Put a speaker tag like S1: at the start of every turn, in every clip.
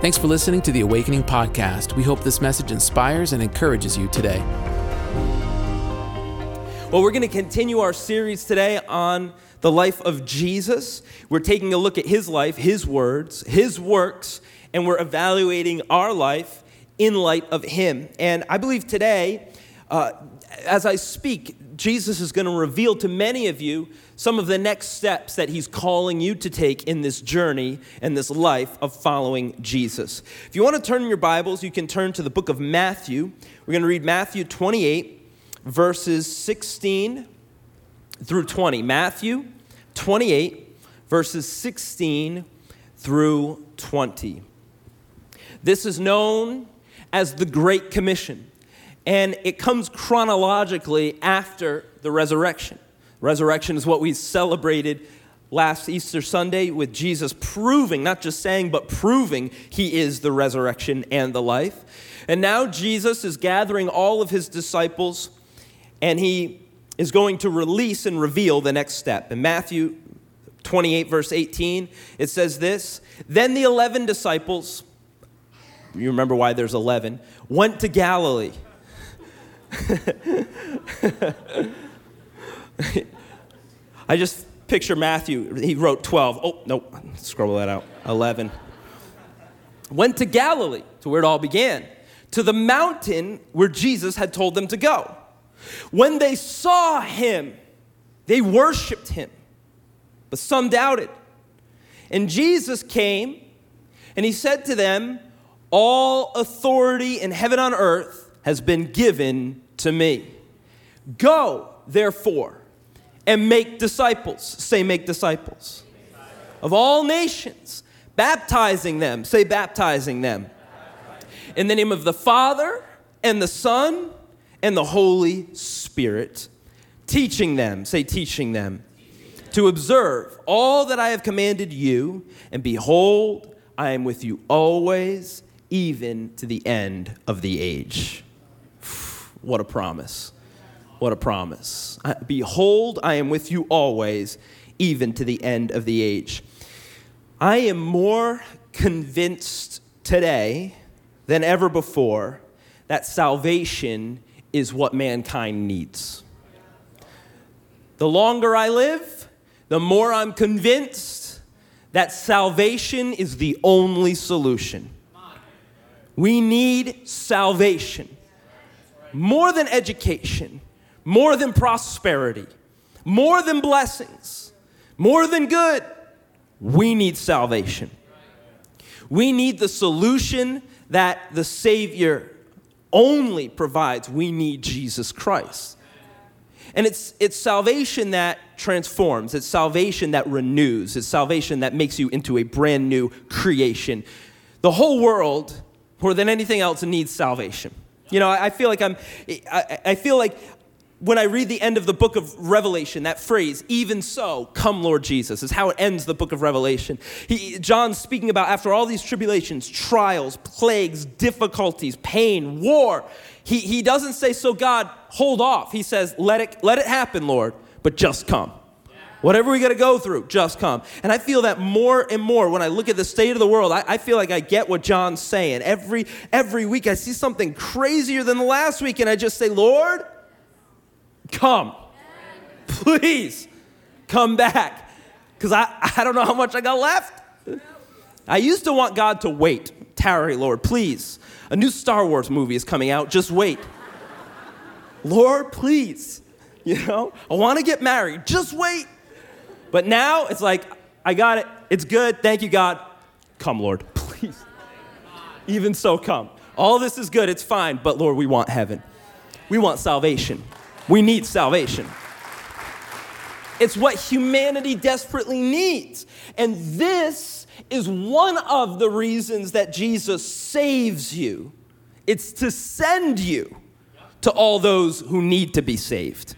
S1: Thanks for listening to the Awakening Podcast. We hope this message inspires and encourages you today.
S2: Well, we're going to continue our series today on the life of Jesus. We're taking a look at his life, his words, his works, and we're evaluating our life in light of him. And I believe today, uh, as I speak, Jesus is going to reveal to many of you some of the next steps that he's calling you to take in this journey and this life of following Jesus. If you want to turn in your Bibles, you can turn to the book of Matthew. We're going to read Matthew 28, verses 16 through 20. Matthew 28, verses 16 through 20. This is known as the Great Commission, and it comes chronologically after the resurrection. Resurrection is what we celebrated last Easter Sunday with Jesus proving, not just saying, but proving he is the resurrection and the life. And now Jesus is gathering all of his disciples and he is going to release and reveal the next step. In Matthew 28, verse 18, it says this Then the 11 disciples, you remember why there's 11, went to Galilee. I just picture Matthew. He wrote 12. Oh, nope. Scroll that out. 11. Went to Galilee, to where it all began, to the mountain where Jesus had told them to go. When they saw him, they worshiped him, but some doubted. And Jesus came and he said to them, All authority in heaven and on earth has been given to me. Go, therefore and make disciples. Say, make disciples. Of all nations, baptizing them. Say, baptizing them. In the name of the Father and the Son and the Holy Spirit, teaching them. Say, teaching them. To observe all that I have commanded you, and behold, I am with you always, even to the end of the age. What a promise. What a promise. Behold, I am with you always, even to the end of the age. I am more convinced today than ever before that salvation is what mankind needs. The longer I live, the more I'm convinced that salvation is the only solution. We need salvation more than education more than prosperity, more than blessings, more than good. We need salvation. We need the solution that the Savior only provides. We need Jesus Christ. And it's, it's salvation that transforms, it's salvation that renews, it's salvation that makes you into a brand new creation. The whole world, more than anything else, needs salvation. You know, I feel like I'm, I, feel like when I read the end of the book of Revelation, that phrase, even so, come Lord Jesus, is how it ends the book of Revelation. He, John's speaking about after all these tribulations, trials, plagues, difficulties, pain, war. He, he doesn't say, so God, hold off. He says, let it, let it happen, Lord, but just come. Whatever we got to go through, just come. And I feel that more and more when I look at the state of the world, I, I, feel like I get what John's saying. Every, every week I see something crazier than the last week, and I just say, Lord, come. Please come back. Because I, I don't know how much I got left. I used to want God to wait. Tarry, Lord, please. A new Star Wars movie is coming out. Just wait. Lord, please. You know, I want to get married. Just wait. But now it's like, I got it. It's good. Thank you, God. Come, Lord, please. Even so, come. All this is good. It's fine. But Lord, we want heaven. We want salvation. We need salvation. It's what humanity desperately needs. And this is one of the reasons that Jesus saves you. It's to send you to all those who need to be saved.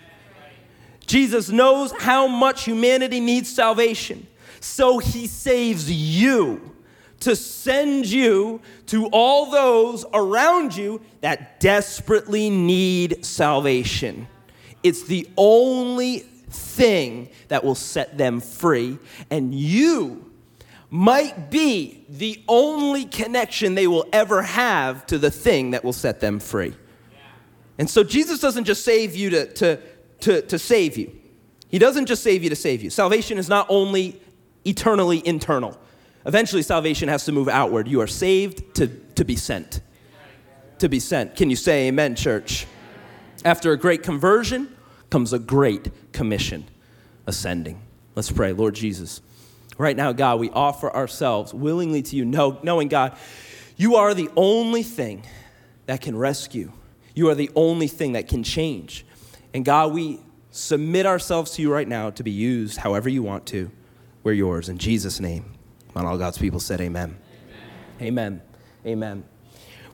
S2: Jesus knows how much humanity needs salvation, so he saves you to send you to all those around you that desperately need salvation. It's the only thing that will set them free. And you might be the only connection they will ever have to the thing that will set them free. And so Jesus doesn't just save you to, to, to, to save you, He doesn't just save you to save you. Salvation is not only eternally internal, eventually, salvation has to move outward. You are saved to, to be sent. To be sent. Can you say amen, church? After a great conversion comes a great commission ascending. Let's pray. Lord Jesus, right now, God, we offer ourselves willingly to you, knowing, God, you are the only thing that can rescue. You are the only thing that can change. And God, we submit ourselves to you right now to be used however you want to. We're yours. In Jesus' name. And all God's people said, Amen. Amen. Amen.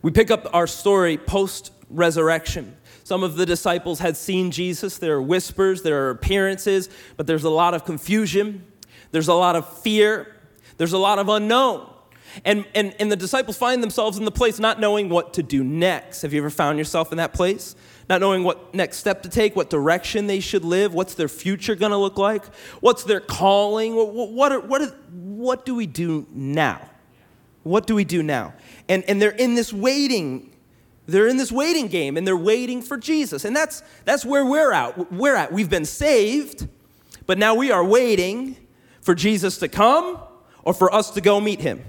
S2: We pick up our story post resurrection. Some of the disciples had seen Jesus. There are whispers, there are appearances, but there's a lot of confusion. There's a lot of fear. There's a lot of unknown. And, and, and the disciples find themselves in the place not knowing what to do next. Have you ever found yourself in that place? Not knowing what next step to take, what direction they should live, what's their future going to look like, what's their calling, what, what, are, what, are, what do we do now? What do we do now? And, and they're in this waiting they're in this waiting game and they're waiting for Jesus. And that's, that's where we're at. We're at. We've been saved, but now we are waiting for Jesus to come or for us to go meet him.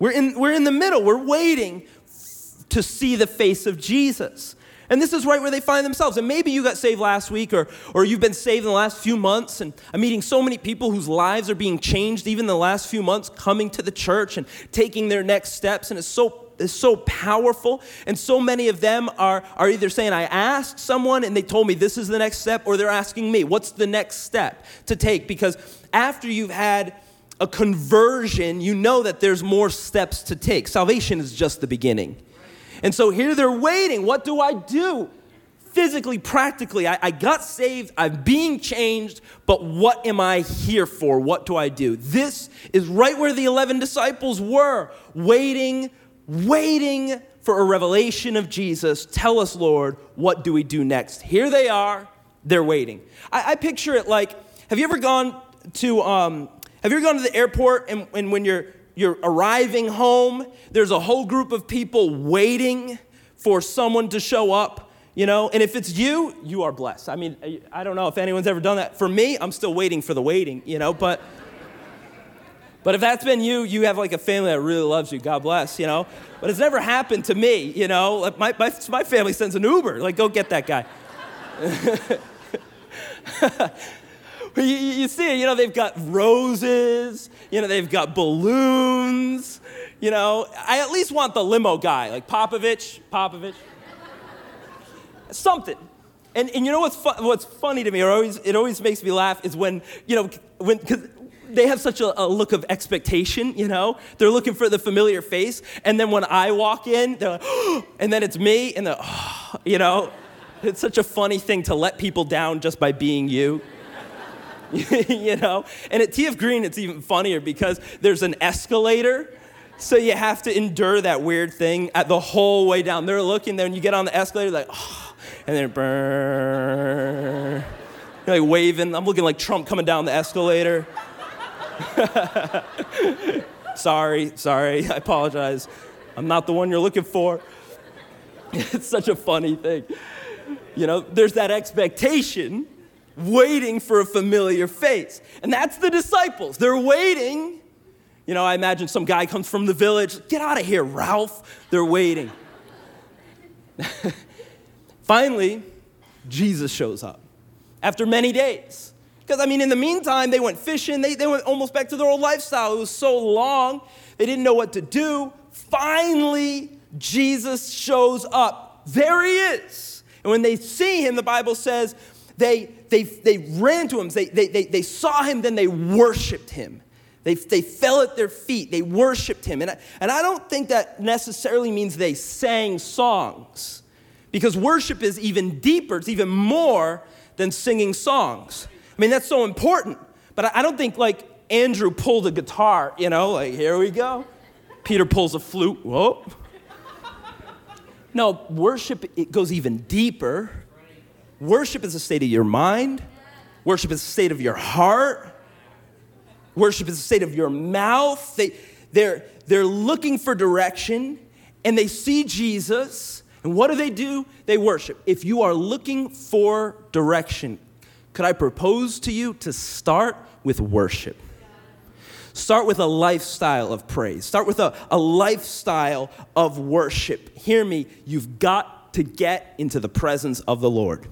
S2: We're in, we're in the middle. We're waiting to see the face of Jesus. And this is right where they find themselves. And maybe you got saved last week or, or you've been saved in the last few months. And I'm meeting so many people whose lives are being changed even the last few months, coming to the church and taking their next steps. And it's so is so powerful. And so many of them are, are either saying, I asked someone and they told me this is the next step, or they're asking me, what's the next step to take? Because after you've had a conversion, you know that there's more steps to take. Salvation is just the beginning. And so here they're waiting. What do I do? Physically, practically, I, I, got saved, I'm being changed, but what am I here for? What do I do? This is right where the 11 disciples were, waiting waiting for a revelation of Jesus. Tell us, Lord, what do we do next? Here they are, they're waiting. I, I picture it like have you ever gone to, um, have you ever gone to the airport and, and when you're, you're arriving home, there's a whole group of people waiting for someone to show up? you know and if it's you you are blessed i mean i don't know if anyone's ever done that for me i'm still waiting for the waiting you know but but if that's been you, you have like a family that really loves you. God bless, you know. But it's never happened to me, you know. My, my, my family sends an Uber. Like, go get that guy. you, you see, you know, they've got roses, you know, they've got balloons, you know. I at least want the limo guy, like Popovich, Popovich. Something. And, and you know what's, fu- what's funny to me, or always, it always makes me laugh, is when, you know, when, because they have such a, a, look of expectation, you know? They're looking for the familiar face. And then when I walk in, they're like, oh, and then it's me, and they're, oh, you know? It's such a funny thing to let people down just by being you. you know? And at TF Green, it's even funnier because there's an escalator. So you have to endure that weird thing at the whole way down. They're looking there, and you get on the escalator, like, oh, and then. You're like waving. I'm looking like Trump coming down the escalator. sorry, sorry, I apologize. I'm not the one you're looking for. It's such a funny thing. You know, there's that expectation waiting for a familiar face. And that's the disciples. They're waiting. You know, I imagine some guy comes from the village. Get out of here, Ralph. They're waiting. Finally, Jesus shows up after many days. Because, I mean, in the meantime, they went fishing. They, they went almost back to their old lifestyle. It was so long, they didn't know what to do. Finally, Jesus shows up. There he is. And when they see him, the Bible says they, they, they ran to him, they, they, they, they saw him, then they worshiped him. They, they fell at their feet, they worshiped him. And I, and I don't think that necessarily means they sang songs, because worship is even deeper, it's even more than singing songs. I mean, that's so important. But I don't think like Andrew pulled a guitar, you know, like here we go. Peter pulls a flute. Whoa. No, worship it goes even deeper. Worship is a state of your mind. Worship is a state of your heart. Worship is a state of your mouth. They, they're, they're looking for direction and they see Jesus. And what do they do? They worship. If you are looking for direction, could I propose to you to start with worship? Start with a lifestyle of praise. Start with a, a lifestyle of worship. Hear me, you've got to get into the presence of the Lord.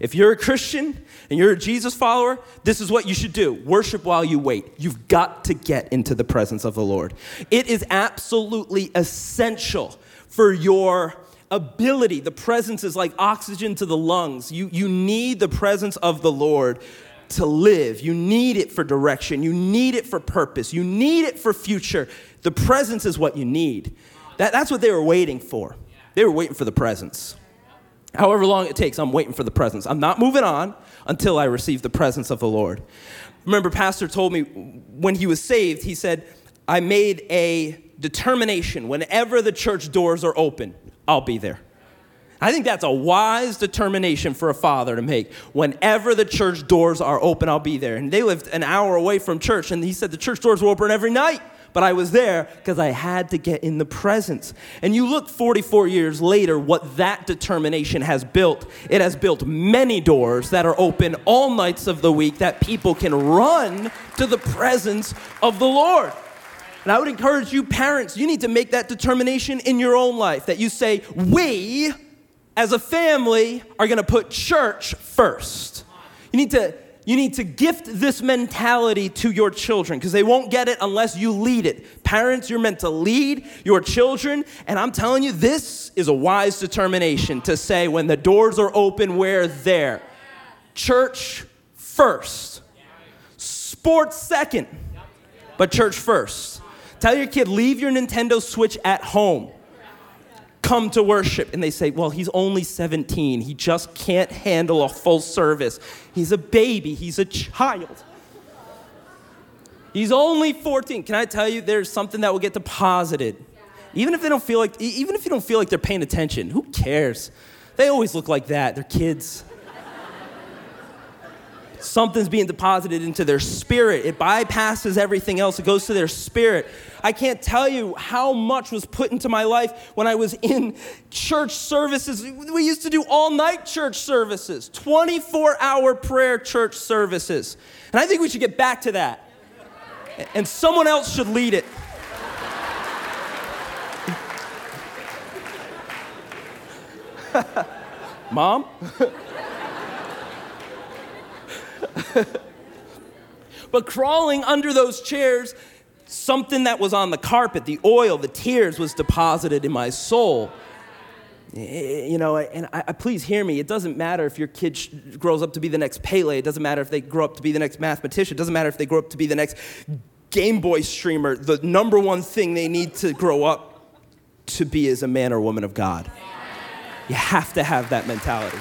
S2: If you're a Christian and you're a Jesus follower, this is what you should do worship while you wait. You've got to get into the presence of the Lord. It is absolutely essential for your ability. The presence is like oxygen to the lungs. You, you need the presence of the Lord to live. You need it for direction. You need it for purpose. You need it for future. The presence is what you need. That, that's what they were waiting for. They were waiting for the presence. However long it takes, I'm waiting for the presence. I'm not moving on until I receive the presence of the Lord. Remember, Pastor told me when he was saved, he said, I made a determination whenever the church doors are open, I'll be there. I think that's a wise determination for a father to make. Whenever the church doors are open, I'll be there. And they lived an hour away from church, and he said the church doors were open every night. But I was there because I had to get in the presence. And you look 44 years later, what that determination has built. It has built many doors that are open all nights of the week that people can run to the presence of the Lord. And I would encourage you, parents, you need to make that determination in your own life that you say, we as a family are going to put church first. You need to you need to gift this mentality to your children because they won't get it unless you lead it. Parents, you're meant to lead your children, and I'm telling you, this is a wise determination to say when the doors are open, we're there. Church first, sports second, but church first. Tell your kid, leave your Nintendo Switch at home come to worship. And they say, well, he's only 17. He just can't handle a full service. He's a baby, he's a child. He's only 14. Can I tell you, there's something that will get deposited. Even if they don't feel like, even if you don't feel like they're paying attention, who cares? They always look like that. They're kids. Something's being deposited into their spirit. It bypasses everything else, it goes to their spirit. I can't tell you how much was put into my life when I was in church services. We used to do all night church services, 24 hour prayer church services. And I think we should get back to that. And someone else should lead it. Mom? but crawling under those chairs, something that was on the carpet, the oil, the tears was deposited in my soul. Eh, you know, and I, I, please hear me. It doesn't matter if your kid sh- grows up to be the next Pele. It doesn't matter if they grow up to be the next mathematician. It doesn't matter if they grow up to be the next Game Boy streamer. The number one thing they need to grow up to be is a man or woman of God. You have to have that mentality.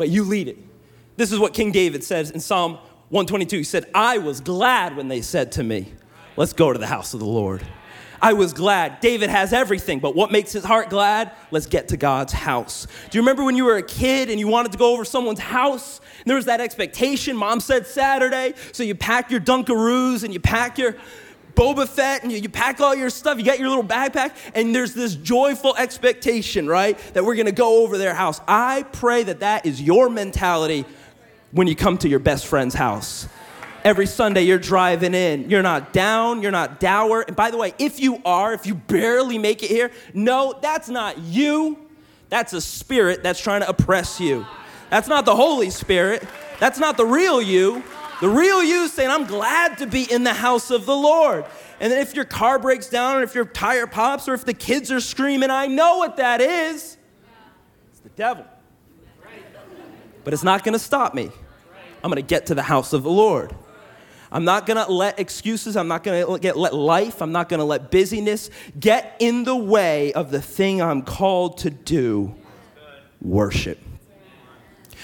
S2: But you lead it. This is what King David says in Psalm 122. He said, I was glad when they said to me, Let's go to the house of the Lord. I was glad. David has everything, but what makes his heart glad? Let's get to God's house. Do you remember when you were a kid and you wanted to go over someone's house? And there was that expectation. Mom said Saturday, so you pack your Dunkaroos and you pack your Boba Fett and you, you pack all your stuff, you got your little backpack, and there's this joyful expectation, right, that we're gonna go over their house. I pray that that is your mentality when you come to your best friend's house. Every Sunday you're driving in. You're not down, you're not dour. And by the way, if you are, if you barely make it here, no, that's not you. That's a spirit that's trying to oppress you. That's not the Holy Spirit. That's not the real you. The real you saying, I'm glad to be in the house of the Lord. And then if your car breaks down, or if your tire pops, or if the kids are screaming, I know what that is. It's the devil. But it's not to stop me. I'm to get to the house of the Lord. I'm not to let excuses, I'm not to get let life, I'm not to let busyness get in the way of the thing I'm called to do. Worship.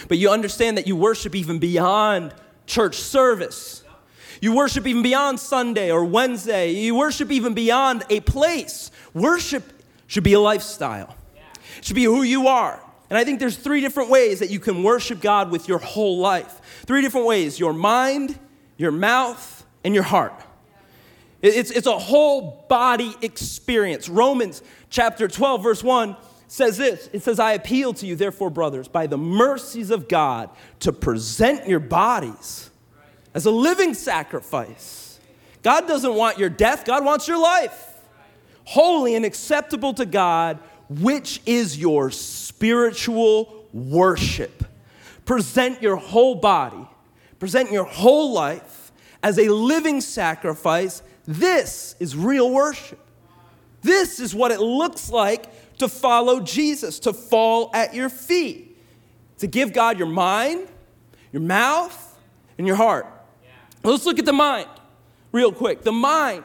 S2: But you understand that you worship even beyond church service. You worship even beyond Sunday or Wednesday. You worship even beyond a place. Worship should be a lifestyle. It should be who you are. And I think there's three different ways that you can worship God with your whole life. Three different ways your mind, your mouth, and your heart. It's, it's a whole body experience. Romans chapter 12, verse 1 says this It says, I appeal to you, therefore, brothers, by the mercies of God, to present your bodies as a living sacrifice. God doesn't want your death, God wants your life. Holy and acceptable to God, which is your spiritual worship. Present your whole body, present your whole life as a living sacrifice. This is real worship. This is what it looks like to follow Jesus, to fall at your feet, to give God your mind, your mouth, and your heart. Let's look at the mind real quick. The mind,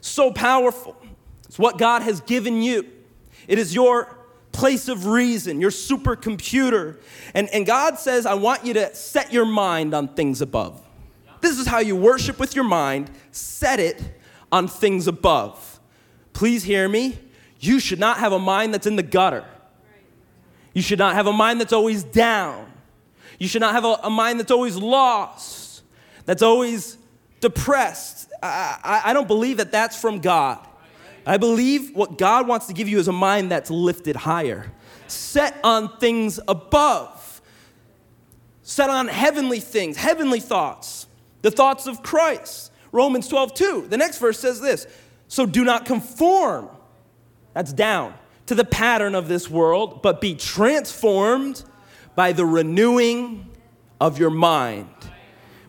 S2: so powerful. It's what God has given you. It is your place of reason, your supercomputer. And, and God says, I want you to set your mind on things above. This is how you worship with your mind, set it on things above. Please hear me. You should not have a mind that's in the gutter. You should not have a mind that's always down. You should not have a, a mind that's always lost, that's always depressed. I, I, I don't believe that that's from God. I believe what God wants to give you is a mind that's lifted higher, set on things above, set on heavenly things, heavenly thoughts, the thoughts of Christ. Romans 12, 2. The next verse says this So do not conform, that's down, to the pattern of this world, but be transformed by the renewing of your mind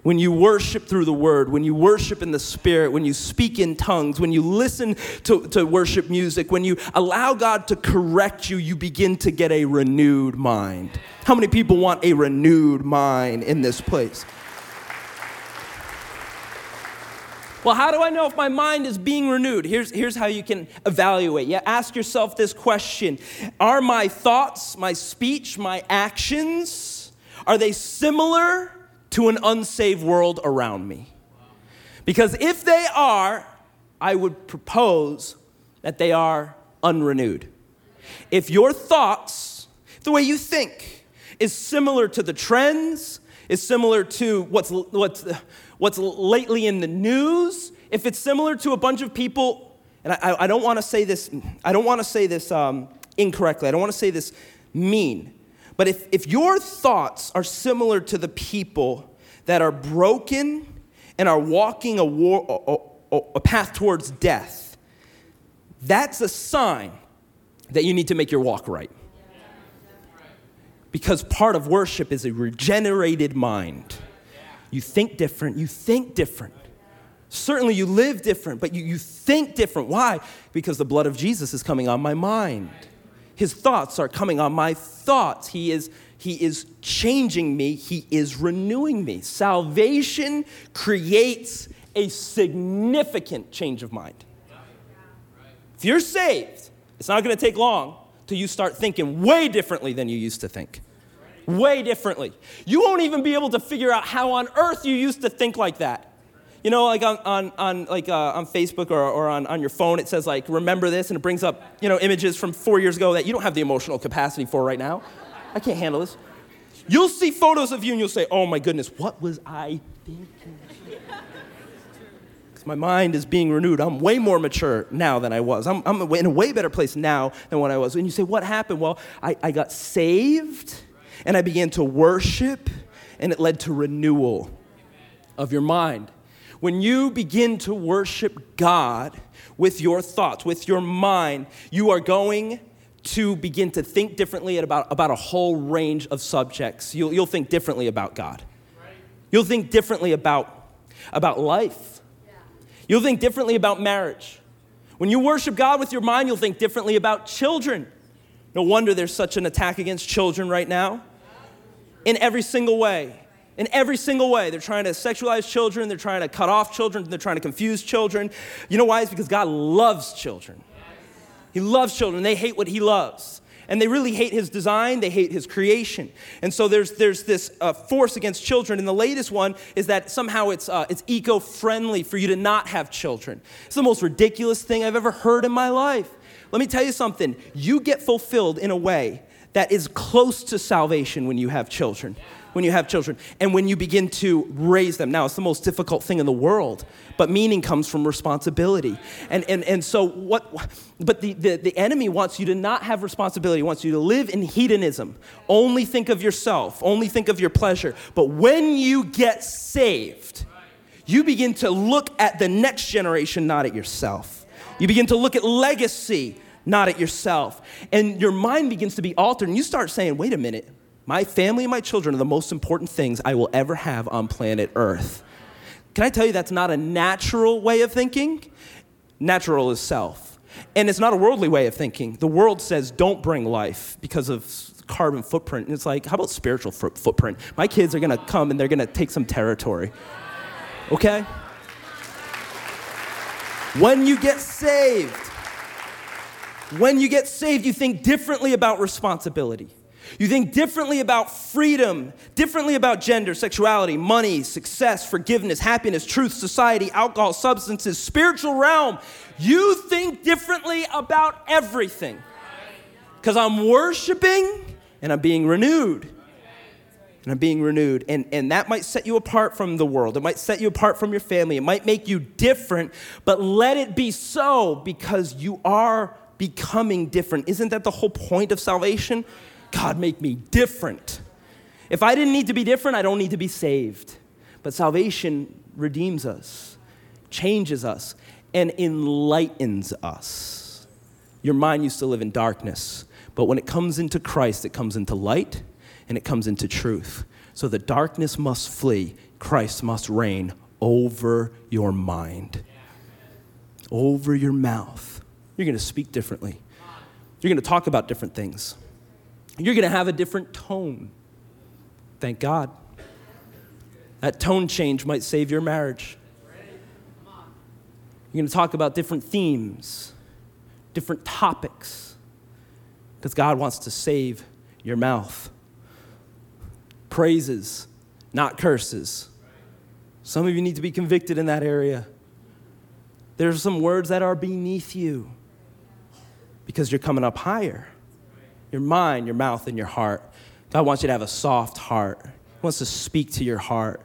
S2: when you worship through the word, when you worship in the spirit, when you speak in tongues, when you listen to, to worship music, when you allow God to correct you, you begin to get a renewed mind. How many people want a renewed mind in this place? Well, how do I know if my mind is being renewed? Here's, here's how you can evaluate. Yeah, ask yourself this question Are my thoughts, my speech, my actions, are they similar to an unsaved world around me. Because if they are, I would propose that they are unrenewed. If your thoughts, the way you think, is similar to the trends, is similar to what's, what's, what's lately in the news, if it's similar to a bunch of people, and I, I don't want to say this, I don't want to say this um, incorrectly, I don't want to say this mean, but if, if your thoughts are similar to the people that are broken and are walking a, war, a, a, a path towards death, that's a sign that you need to make your walk right. Because part of worship is a regenerated mind. You think different, you think different. Certainly, you live different, but you, you think different. Why? Because the blood of Jesus is coming on my mind. His thoughts are coming on my thoughts. He is, he is changing me, He is renewing me. Salvation creates a significant change of mind. If you're saved, it's not going to take long till you start thinking way differently than you used to think. Way differently. You won't even be able to figure out how on earth you used to think like that. You know, like on, on, on like uh, on Facebook or, or on, on your phone, it says like, remember this, and it brings up, you know, images from four years ago that you don't have the emotional capacity for right now. I can't handle this. You'll see photos of you and you'll say, oh my goodness, what was I thinking? My mind is being renewed. I'm way more mature now than I was. I'm, I'm in a way better place now than what I was. And you say, what happened? Well, I, I got saved and I began to worship, and it led to renewal of your mind. When you begin to worship God with your thoughts, with your mind, you are going to begin to think differently about, about a whole range of subjects. You'll, you'll think differently about God. You'll think differently about, about life. You'll think differently about marriage. When you worship God with your mind, you'll think differently about children. No wonder there's such an attack against children right now. In every single way in every single way. They're trying to sexualize children, they're trying to cut off children, they're trying to confuse children. You know why? It's because God loves children. He loves children, they hate what He loves. And they really hate his design, they hate his creation. And so there's, there's this uh, force against children. And the latest one is that somehow it's, uh, it's eco friendly for you to not have children. It's the most ridiculous thing I've ever heard in my life. Let me tell you something you get fulfilled in a way that is close to salvation when you have children. When you have children and when you begin to raise them. Now, it's the most difficult thing in the world, but meaning comes from responsibility. And, and, and so, what, but the, the, the enemy wants you to not have responsibility, wants you to live in hedonism. Only think of yourself, only think of your pleasure. But when you get saved, you begin to look at the next generation, not at yourself. You begin to look at legacy, not at yourself. And your mind begins to be altered, and you start saying, wait a minute, my family and my children are the most important things I will ever have on planet Earth. Can I tell you that's not a natural way of thinking? Natural is self. And it's not a worldly way of thinking. The world says don't bring life because of carbon footprint. And it's like, how about spiritual footprint? My kids are gonna come and they're gonna take some territory. Okay? When you get saved, when you get saved, you think differently about responsibility. You think differently about freedom, differently about gender, sexuality, money, success, forgiveness, happiness, truth, society, alcohol, substances, spiritual realm. You think differently about everything. Because I'm worshiping and I'm being renewed. And I'm being renewed. And, and that might set you apart from the world. It might set you apart from your family. It might make you different, but let it be so because you are becoming different. Isn't that the whole point of salvation? God, make me different. If I didn't need to be different, I don't need to be saved. But salvation redeems us, changes us, and enlightens us. Your mind used to live in darkness, but when it comes into Christ, it comes into light and it comes into truth. So the darkness must flee, Christ must reign over your mind, over your mouth. You're going to speak differently, you're going to talk about different things you're going to have a different tone. Thank God. That tone change might save your marriage. You're going to talk about different themes, different topics, because God wants to save your mouth. Praises, not curses. Some of you need to be convicted in that area. There's some words that are beneath you because you're coming up higher your mind, your mouth, and your heart. God wants you to have a soft heart. He wants to speak to your heart.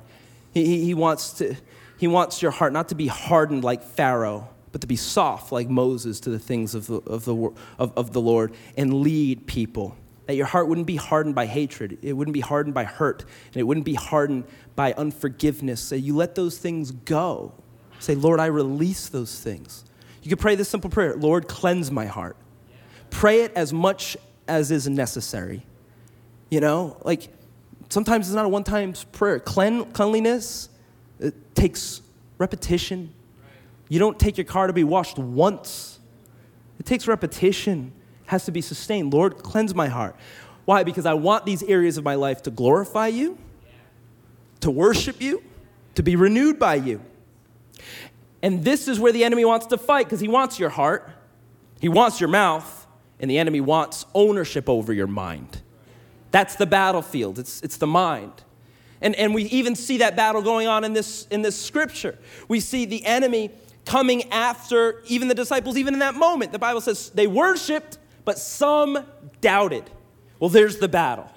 S2: He, he, he, wants, to, he wants your heart not to be hardened like Pharaoh, but to be soft like Moses to the things of the, of the, of, of the Lord and lead people. That your heart wouldn't be hardened by hatred, it wouldn't be hardened by hurt, and it wouldn't be hardened by unforgiveness. So you let those things go. Say, Lord, I release those things. You could pray this simple prayer Lord, cleanse my heart. Pray it as much as is necessary. You know, like sometimes it's not a one time prayer. Clean, cleanliness, it takes repetition. You don't take your car to be washed once, it takes repetition, it has to be sustained. Lord, cleanse my heart. Why? Because I want these areas of my life to glorify you, to worship you, to be renewed by you. And this is where the enemy wants to fight because he wants your heart, he wants your mouth, and the enemy wants ownership over your mind. That's the battlefield, it's, it's the mind. And, and we even see that battle going on in this, in this scripture. We see the enemy coming after even the disciples, even in that moment. The Bible says they worshiped, but some doubted. Well, there's the battle.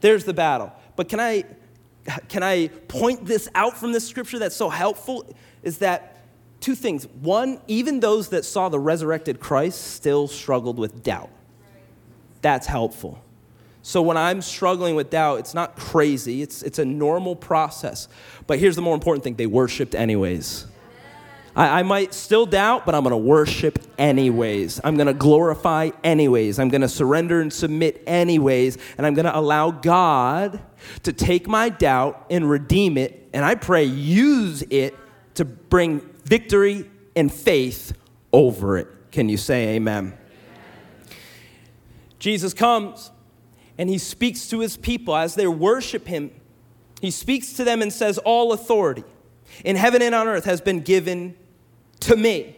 S2: There's the battle. But can I, can I point this out from this scripture that's so helpful? Is that two things. One, even those that saw the resurrected Christ still struggled with doubt. That's helpful. So when I'm struggling with doubt, it's not crazy, it's, it's a normal process. But here's the more important thing they worshiped anyways. I, I might still doubt, but I'm gonna worship anyways. I'm gonna glorify anyways. I'm gonna surrender and submit anyways. And I'm gonna allow God to take my doubt and redeem it. And I pray, use it to bring victory and faith over it. Can you say amen? amen? Jesus comes and he speaks to his people as they worship him. He speaks to them and says, All authority in heaven and on earth has been given to me.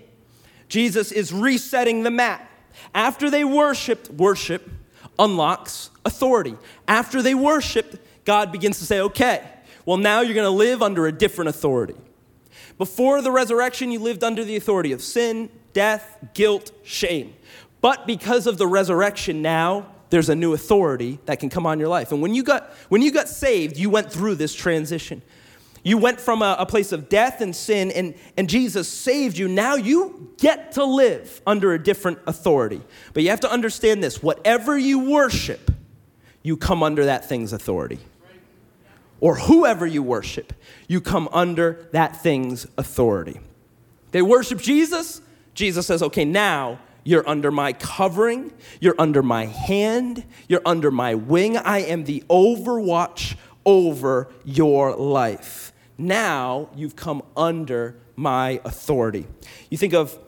S2: Jesus is resetting the map. After they worshiped, worship unlocks authority. After they worshiped, God begins to say, Okay, well, now you're going to live under a different authority. Before the resurrection, you lived under the authority of sin, death, guilt, shame. But because of the resurrection, now there's a new authority that can come on your life. And when you got, when you got saved, you went through this transition. You went from a, a, place of death and sin, and, and Jesus saved you. Now you get to live under a different authority. But you have to understand this whatever you worship, you come under that thing's authority. Or whoever you worship, you come under that thing's authority. They worship Jesus. Jesus says, okay, now you're under my covering, you're under my hand, you're under my wing. I am the overwatch over your life now you've come under my authority. You think of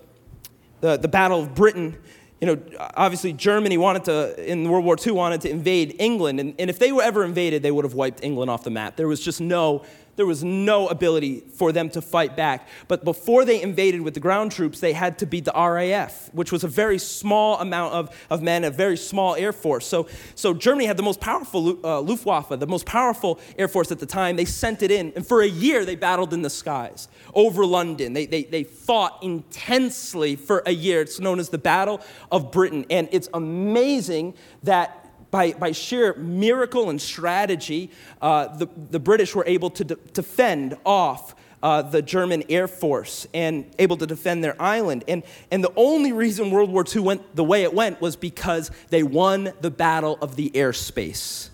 S2: the, the Battle of Britain, you know, obviously Germany wanted to, in World War II, wanted to invade England. And, and if they were ever invaded, they would have wiped England off the map. There was just no there was no ability for them to fight back. But before they invaded with the ground troops, they had to beat the RAF, which was a very small amount of, of men, a very small air force. So, so Germany had the most powerful uh, Luftwaffe, the most powerful air force at the time. They sent it in, and for a year they battled in the skies over London. They, they, they fought intensely for a year. It's known as the Battle of Britain. And it's amazing that by, by sheer miracle and strategy, uh, the, the British were able to de- defend off uh, the German Air Force and able to defend their island. And, and the only reason World War II went the way it went was because they won the battle of the airspace.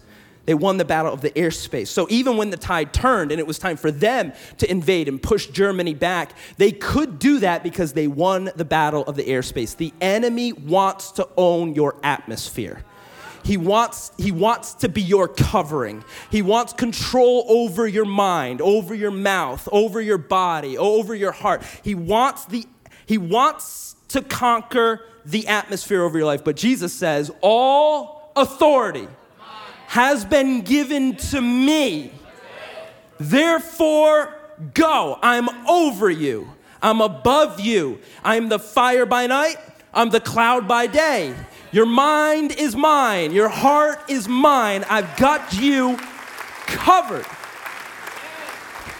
S2: They won the battle of the airspace. So even when the tide turned and it was time for them to invade and push Germany back, they could do that because they won the battle of the airspace. The enemy wants to own your atmosphere. He wants, he wants to be your covering. He wants control over your mind, over your mouth, over your body, over your heart. He wants, the, he wants to conquer the atmosphere over your life. But Jesus says, All authority has been given to me. Therefore, go. I'm over you. I'm above you. I'm the fire by night. I'm the cloud by day. Your mind is mine. Your heart is mine. I've got you covered.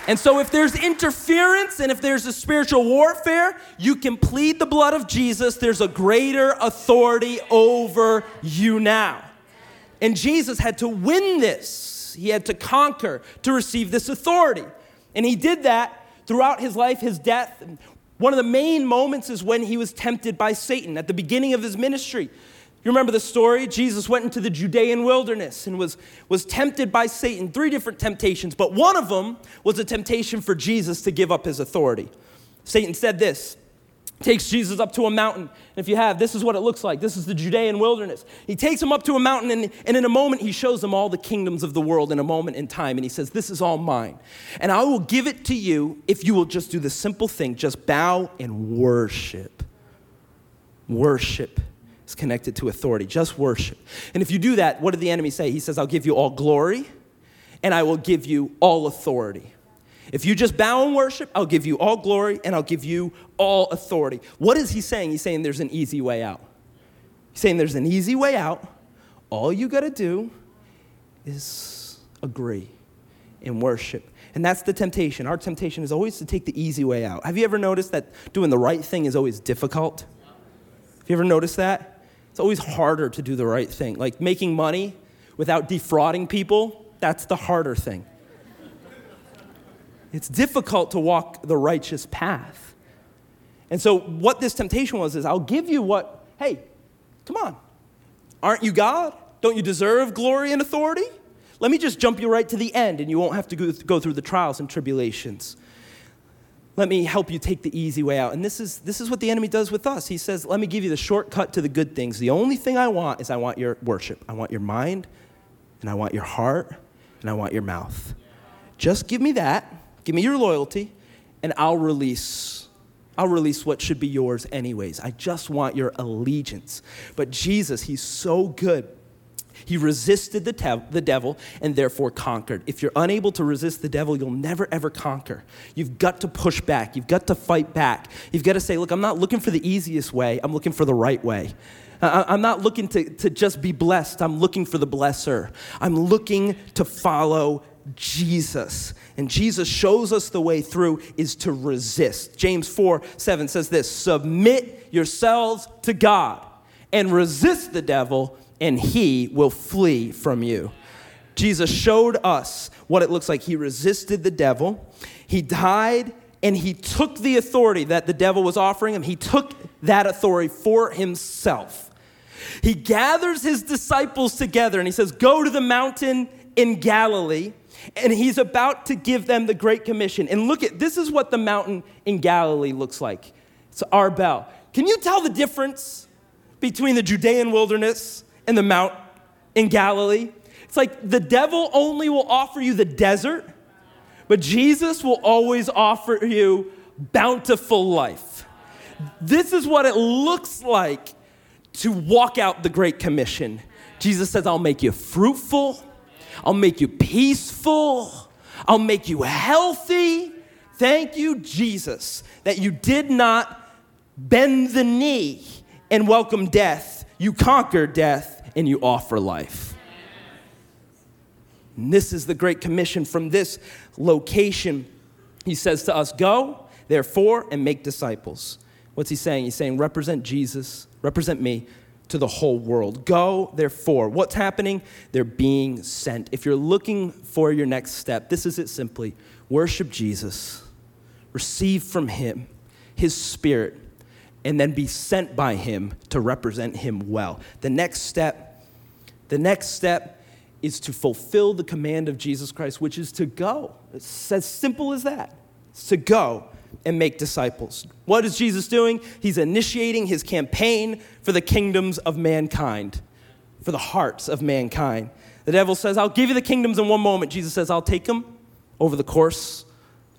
S2: And so, if there's interference and if there's a spiritual warfare, you can plead the blood of Jesus. There's a greater authority over you now. And Jesus had to win this, he had to conquer to receive this authority. And he did that throughout his life, his death. One of the main moments is when he was tempted by Satan at the beginning of his ministry. You remember the story? Jesus went into the Judean wilderness and was, was tempted by Satan, three different temptations, but one of them was a temptation for Jesus to give up his authority. Satan said this takes Jesus up to a mountain. And if you have, this is what it looks like. This is the Judean wilderness. He takes him up to a mountain, and, and in a moment, he shows him all the kingdoms of the world in a moment in time. And he says, This is all mine. And I will give it to you if you will just do the simple thing just bow and worship. Worship connected to authority. Just worship. And if you do that, what did the enemy say? He says, I'll give you all glory and I will give you all authority. If you just bow and worship, I'll give you all glory and I'll give you all authority. What is he saying? He's saying there's an easy way out. He's saying there's an easy way out. All you got to do is agree and worship. And that's the temptation. Our temptation is always to take the easy way out. Have you ever noticed that doing the right thing is always difficult? Have you ever noticed that? It's always harder to do the right thing. Like making money without defrauding people, that's the harder thing. It's difficult to walk the righteous path. And so, what this temptation was is I'll give you what, hey, come on. Aren't you God? Don't you deserve glory and authority? Let me just jump you right to the end and you won't have to go through the trials and tribulations. Let me help you take the easy way out. And this is, this is what the enemy does with us. He says, Let me give you the shortcut to the good things. The only thing I want is I want your worship. I want your mind, and I want your heart, and I want your mouth. Just give me that. Give me your loyalty, and I'll release. I'll release what should be yours, anyways. I just want your allegiance. But Jesus, He's so good he resisted the, the devil and therefore conquered. If you're unable to resist the devil, you'll never ever conquer. You've got to push back. You've got to fight back. You've got to say, look, I'm not looking for the easiest way, I'm looking for the right way. I'm not looking to, to just be blessed, I'm looking for the blesser. I'm looking to follow Jesus. And Jesus shows us the way through is to resist. James 4 7 says this Submit yourselves to God and resist the devil and he will flee from you. Jesus showed us what it looks like. He resisted the devil, he died, and he took the authority that the devil was offering him, he took that authority for himself. He gathers his disciples together and he says, Go to the mountain in Galilee. And he's about to give them the Great Commission. And look at this is what the mountain in Galilee looks like. It's Arbel. Can you tell the difference between the Judean wilderness and the mount in Galilee? It's like the devil only will offer you the desert, but Jesus will always offer you bountiful life. This is what it looks like to walk out the Great Commission. Jesus says, I'll make you fruitful, I'll make you peaceful, I'll make you healthy. Thank you, Jesus, that you did not bend the knee and welcome death. You conquer death and you offer life. And this is the Great Commission from this location. He says to us, Go, therefore, and make disciples. What's he saying? He's saying, Represent Jesus, represent me to the whole world. Go, therefore. What's happening? They're being sent. If you're looking for your next step, this is it simply worship Jesus, receive from him his spirit, and then be sent by him to represent him well. The next step, the next step is to fulfill the command of Jesus Christ, which is to go. It's as simple as that. It's to go and make disciples. What is Jesus doing? He's initiating his campaign for the kingdoms of mankind, for the hearts of mankind. The devil says, I'll give you the kingdoms in one moment. Jesus says, I'll take them over the course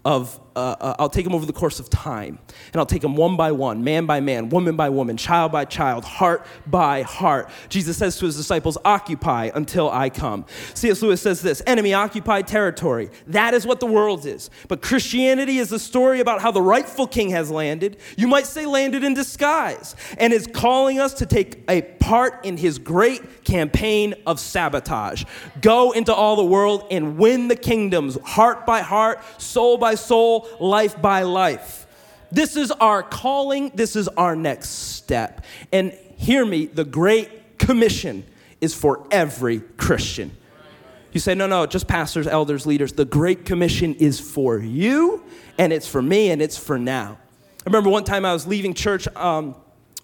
S2: of, uh, uh, I'll take them over the course of time. And I'll take them one by one, man by man, woman by woman, child by child, heart by heart. Jesus says to his disciples, Occupy until I come. C.S. Lewis says this enemy occupied territory. That is what the world is. But Christianity is a story about how the rightful king has landed. You might say landed in disguise, and is calling us to take a part in his great campaign of sabotage. Go into all the world and win the kingdoms, heart by heart, soul by soul, life by life. This is our calling, this is our next step. And hear me, the Great Commission is for every Christian. You say, no, no, just pastors, elders, leaders. The Great Commission is for you, and it's for me, and it's for now. I remember one time I was leaving church. Um,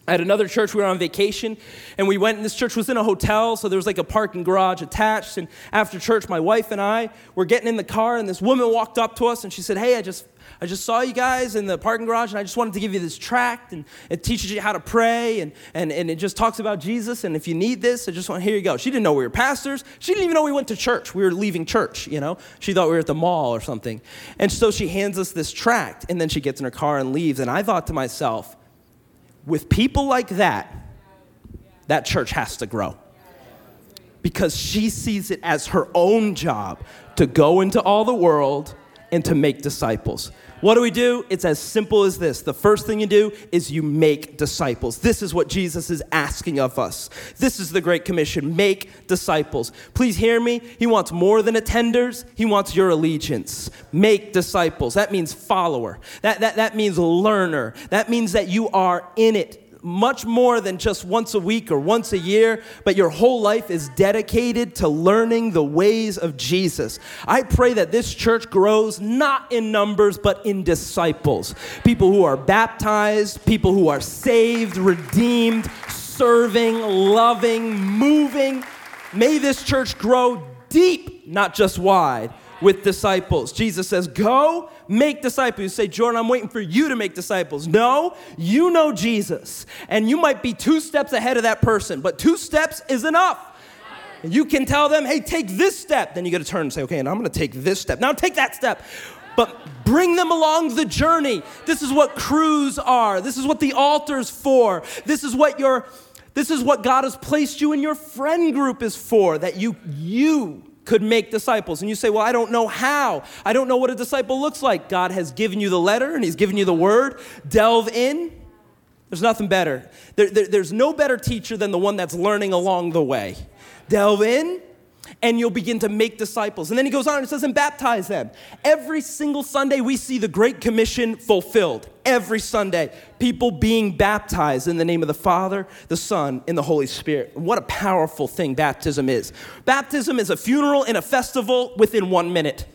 S2: at another church, we were on vacation, and we went, and this church was in a hotel, so there was like a parking garage attached. And after church, my wife and I were getting in the car, and this woman walked up to us, and she said, Hey, I just, I just saw you guys in the parking garage, and I just wanted to give you this tract, and it teaches you how to pray, and, and, and it just talks about Jesus. And if you need this, I just want, here you go. She didn't know we were pastors. She didn't even know we went to church. We were leaving church, you know? She thought we were at the mall or something. And so she hands us this tract, and then she gets in her car and leaves. And I thought to myself, with people like that, that church has to grow. Because she sees it as her own job to go into all the world and to make disciples. What do we do? It's as simple as this. The first thing you do is you make disciples. This is what Jesus is asking of us. This is the Great Commission make disciples. Please hear me. He wants more than attenders, He wants your allegiance. Make disciples. That means follower, that, that, that means learner, that means that you are in it much more than just once a week or once a year, but your whole life is dedicated to learning the ways of Jesus. I pray that this church grows not in numbers, but in disciples. People who are baptized, people who are saved, redeemed, serving, loving, moving. May this church grow deep, not just wide with disciples. Jesus says, Go make disciples. You say, Jordan, I'm waiting for you to make disciples. No, you know Jesus. And you might be two steps ahead of that person, but two steps is enough. You can tell them, hey, take this step. Then you got to turn and say, okay, and I'm going to take this step. Now take that step. But bring them along the journey. This is what crews are. This is what the altar's for. This is what your this is what God has placed you in your friend group is for that you you could make disciples. And you say, Well, I don't know how. I don't know what a disciple looks like. God has given you the letter and He's given you the word. Delve in. There's nothing better. There, there, there's no better teacher than the one that's learning along the way. Delve in and you'll begin to make disciples. And then he goes on and says, and baptize them. Every single Sunday, we see the Great Commission fulfilled. Every Sunday, people being baptized in the name of the Father, the Son, and the Holy Spirit. What a powerful thing baptism is. Baptism is a funeral and a festival within one minute.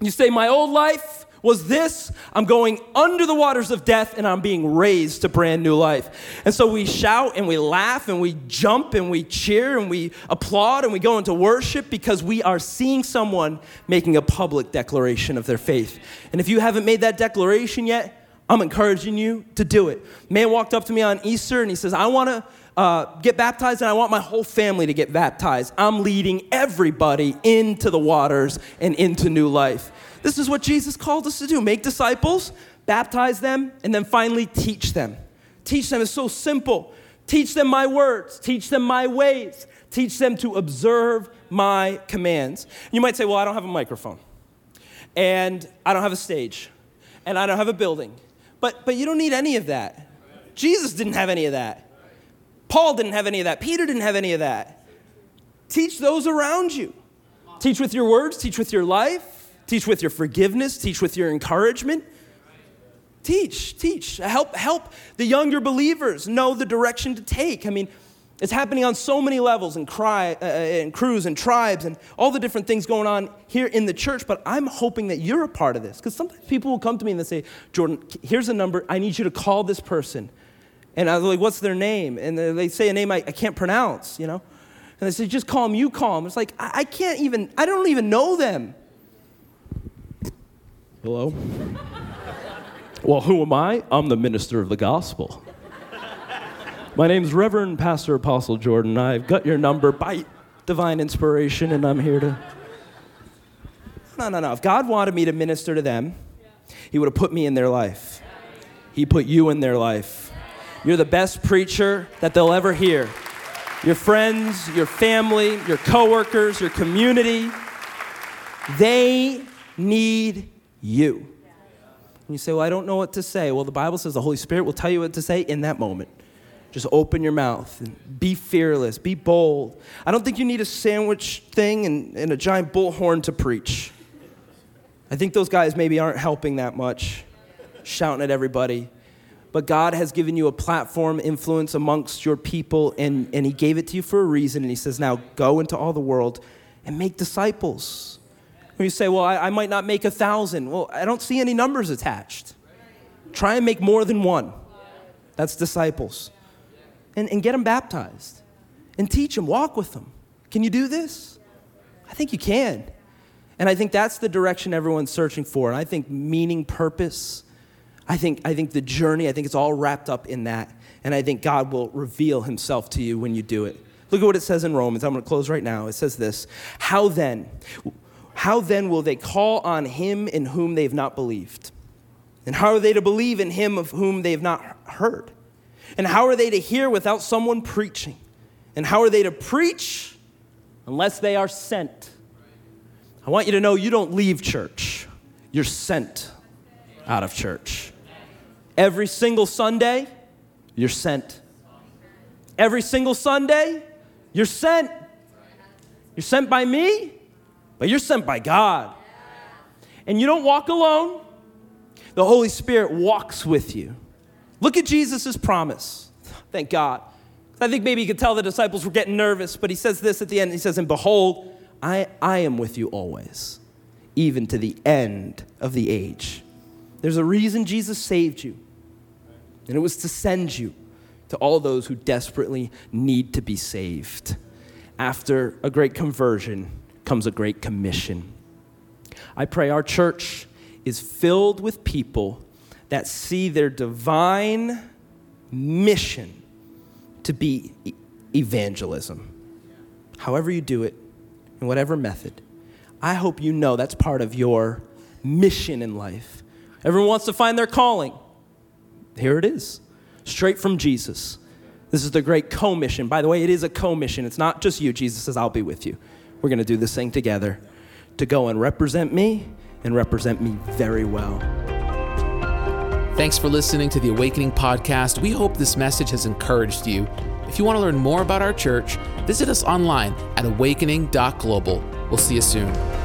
S2: You say, My old life, was this I'm going under the waters of death and I'm being raised to brand new life. And so we shout and we laugh and we jump and we cheer and we applaud and we go into worship because we are seeing someone making a public declaration of their faith. And if you haven't made that declaration yet, I'm encouraging you to do it. Man walked up to me on Easter and he says, I want to uh, get baptized and I want my whole family to get baptized. I'm leading everybody into the waters and into new life. This is what Jesus called us to do make disciples, baptize them, and then finally teach them. Teach them is so simple. Teach them my words, teach them my ways, teach them to observe my commands. You might say, Well, I don't have a microphone, and I don't have a stage, and I don't have a building. But, but you don't need any of that. Jesus didn't have any of that. Paul didn't have any of that. Peter didn't have any of that. Teach those around you. Teach with your words, teach with your life, Teach with your forgiveness, teach with your encouragement. Teach, teach. Help, help the younger believers know the direction to take. I mean, it's happening on so many levels and cry uh, uh, and crews and tribes and all the different things going on here in the church. But I'm hoping that you're a part of this because sometimes people will come to me and they say, "Jordan, here's a number. I need you to call this person." And I was like, "What's their name?" And they say a name I, I can't pronounce, you know. And they say, "Just call them. You call them." It's like I, I can't even. I don't even know them. Hello? well, who am I? I'm the minister of the gospel. My name's Reverend Pastor Apostle Jordan. I've got your number by divine inspiration, and I'm here to. No, no, no. If God wanted me to minister to them, He would have put me in their life. He put you in their life. You're the best preacher that they'll ever hear. Your friends, your family, your coworkers, your community, they need you. And you say, Well, I don't know what to say. Well, the Bible says the Holy Spirit will tell you what to say in that moment. Just open your mouth and be fearless, be bold. I don't think you need a sandwich thing and, and a giant bullhorn to preach. I think those guys maybe aren't helping that much, shouting at everybody. But God has given you a platform, influence amongst your people, and, and He gave it to you for a reason. And He says, now go into all the world and make disciples. When you say, well, I, I might not make a thousand, well, I don't see any numbers attached. Try and make more than one. That's disciples. And, and get them baptized and teach them, walk with them. Can you do this? I think you can. And I think that's the direction everyone's searching for. And I think meaning, purpose, I think, I think the journey, I think it's all wrapped up in that. And I think God will reveal himself to you when you do it. Look at what it says in Romans. I'm going to close right now. It says this How then? How then will they call on him in whom they've not believed? And how are they to believe in him of whom they have not heard? And how are they to hear without someone preaching? And how are they to preach unless they are sent? I want you to know you don't leave church, you're sent out of church. Every single Sunday, you're sent. Every single Sunday, you're sent. You're sent by me, but you're sent by God. And you don't walk alone, the Holy Spirit walks with you. Look at Jesus' promise. Thank God. I think maybe you could tell the disciples were getting nervous, but he says this at the end. He says, And behold, I, I am with you always, even to the end of the age. There's a reason Jesus saved you, and it was to send you to all those who desperately need to be saved. After a great conversion, comes a great commission. I pray our church is filled with people that see their divine mission to be evangelism. However, you do it, in whatever method, I hope you know that's part of your mission in life. Everyone wants to find their calling. Here it is, straight from Jesus. This is the great commission. By the way, it is a commission. It's not just you. Jesus says, I'll be with you. We're going to do this thing together to go and represent me and represent me very well.
S1: Thanks for listening to the Awakening Podcast. We hope this message has encouraged you. If you want to learn more about our church, visit us online at awakening.global. We'll see you soon.